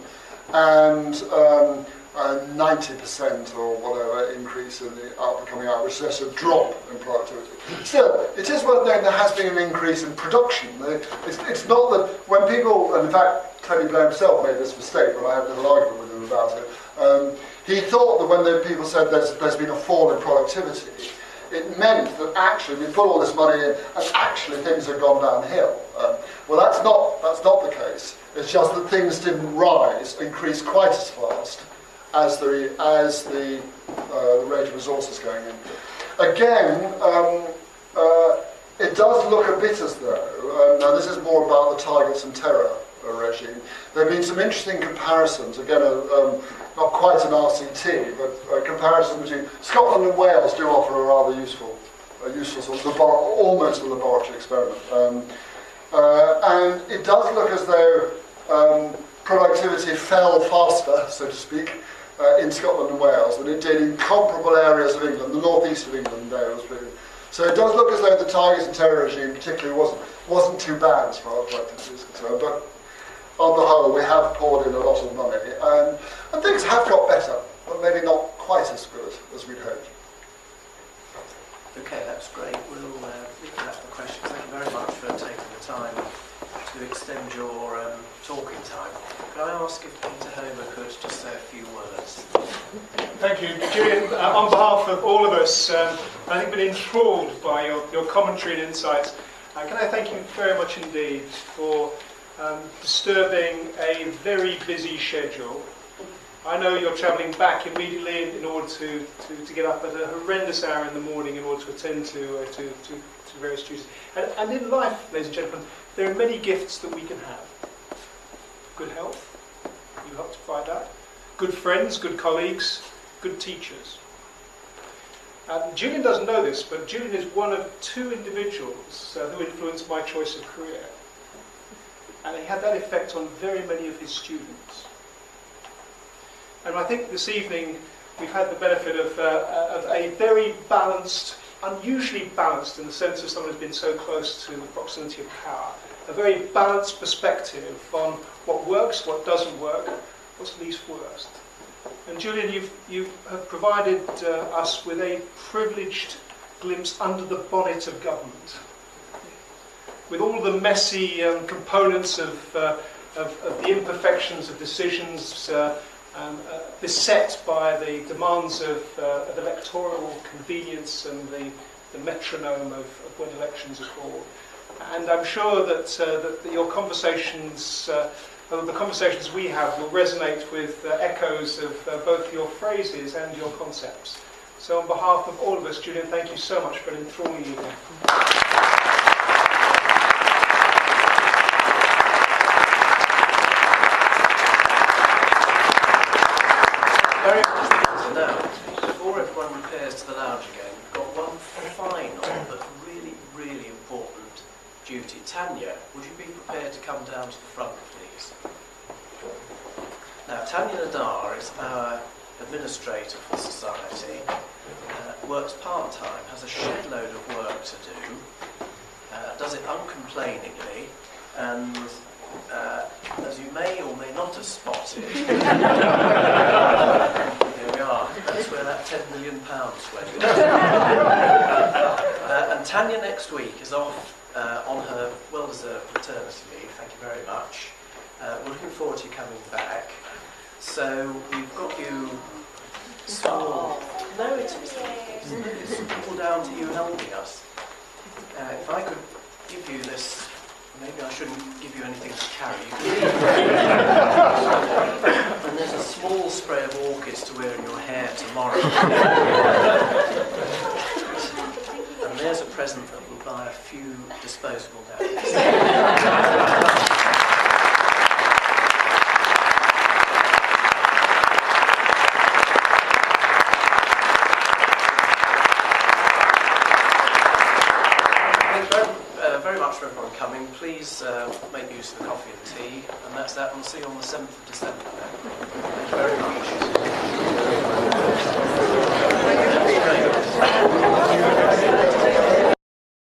S2: and um, a 90% or whatever increase in the output coming out, which is a drop in productivity. Still, it is worth noting there has been an increase in production. It's, it's not that when people, and in fact, Tony Blair himself made this mistake, but I had a little argument with him about it. Um, he thought that when the people said there's, there's been a fall in productivity, it meant that actually we put all this money in and actually things have gone downhill. Um, well, that's not, that's not the case. It's just that things didn't rise, increase quite as fast as the, as the, uh, the rate of resources going in. Again, um, uh, it does look a bit as though, um, now this is more about the targets and terror regime, there have been some interesting comparisons, again, uh, um, not quite an RCT, but a comparison between Scotland and Wales do offer a rather useful, a useful sort of labor- almost a laboratory experiment. Um, uh, and it does look as though um, productivity fell faster, so to speak, uh, in Scotland and Wales than it did in comparable areas of England. The northeast of England there was pretty. So it does look as though the target and terror regime particularly wasn't, wasn't too bad as far as productivity is concerned, but on the whole we have poured in a lot of money and, and things have got better, but maybe not quite as good as we'd hoped.
S1: Okay, that's great. We'll uh, leave that for questions. Thank you very much for taking the time to extend your um, talking time. Can I ask if Peter Homer could just say a few words?
S9: Thank you. Julian, uh, on behalf of all of us, um, I think been enthralled by your, your commentary and insights. Uh, can I thank you very much indeed for um, disturbing a very busy schedule I know you're travelling back immediately in order to, to, to, get up at a horrendous hour in the morning in order to attend to, uh, to, to, to, various duties. And, and in life, ladies and gentlemen, there are many gifts that we can have. Good health, you help to provide that. Good friends, good colleagues, good teachers. And Julian doesn't know this, but Julian is one of two individuals uh, who influenced my choice of career. And he had that effect on very many of his students. And I think this evening we've had the benefit of, uh, of a very balanced, unusually balanced in the sense of someone who's been so close to the proximity of power, a very balanced perspective on what works, what doesn't work, what's least worst. And Julian, you've, you have provided uh, us with a privileged glimpse under the bonnet of government. With all the messy um, components of, uh, of, of, the imperfections of decisions, uh, um, uh, beset by the demands of, uh, of, electoral convenience and the, the metronome of, of, when elections are called. And I'm sure that, uh, that your conversations, uh, the conversations we have, will resonate with echoes of both your phrases and your concepts. So, on behalf of all of us, Julian, thank you so much for an enthralling evening.
S1: very important to know, before everyone repairs to the lounge again, we've got one final but really, really important duty. Tanya, would you be prepared to come down to the front, please? Now, Tanya Nadar is our administrator for the Society, uh, works part-time, has a shed load of work to do, uh, does it uncomplainingly, and uh, as you may or may not have spotted, here we are. That's where that £10 million went. uh, and Tanya next week is off uh, on her well-deserved paternity leave. Thank you very much. Uh, we're looking forward to you coming back. So we've got you small. No, it's, it's, it's all down to you helping us. Uh, if I could give you this maybe I shouldn't give you anything to carry. and there's a small spray of orchids to wear in your hair tomorrow. and there's a present that will buy a few disposable napkins. please uh, make use of the coffee and tea, and that's that. We'll see you on the 7th of December. Thank you very much.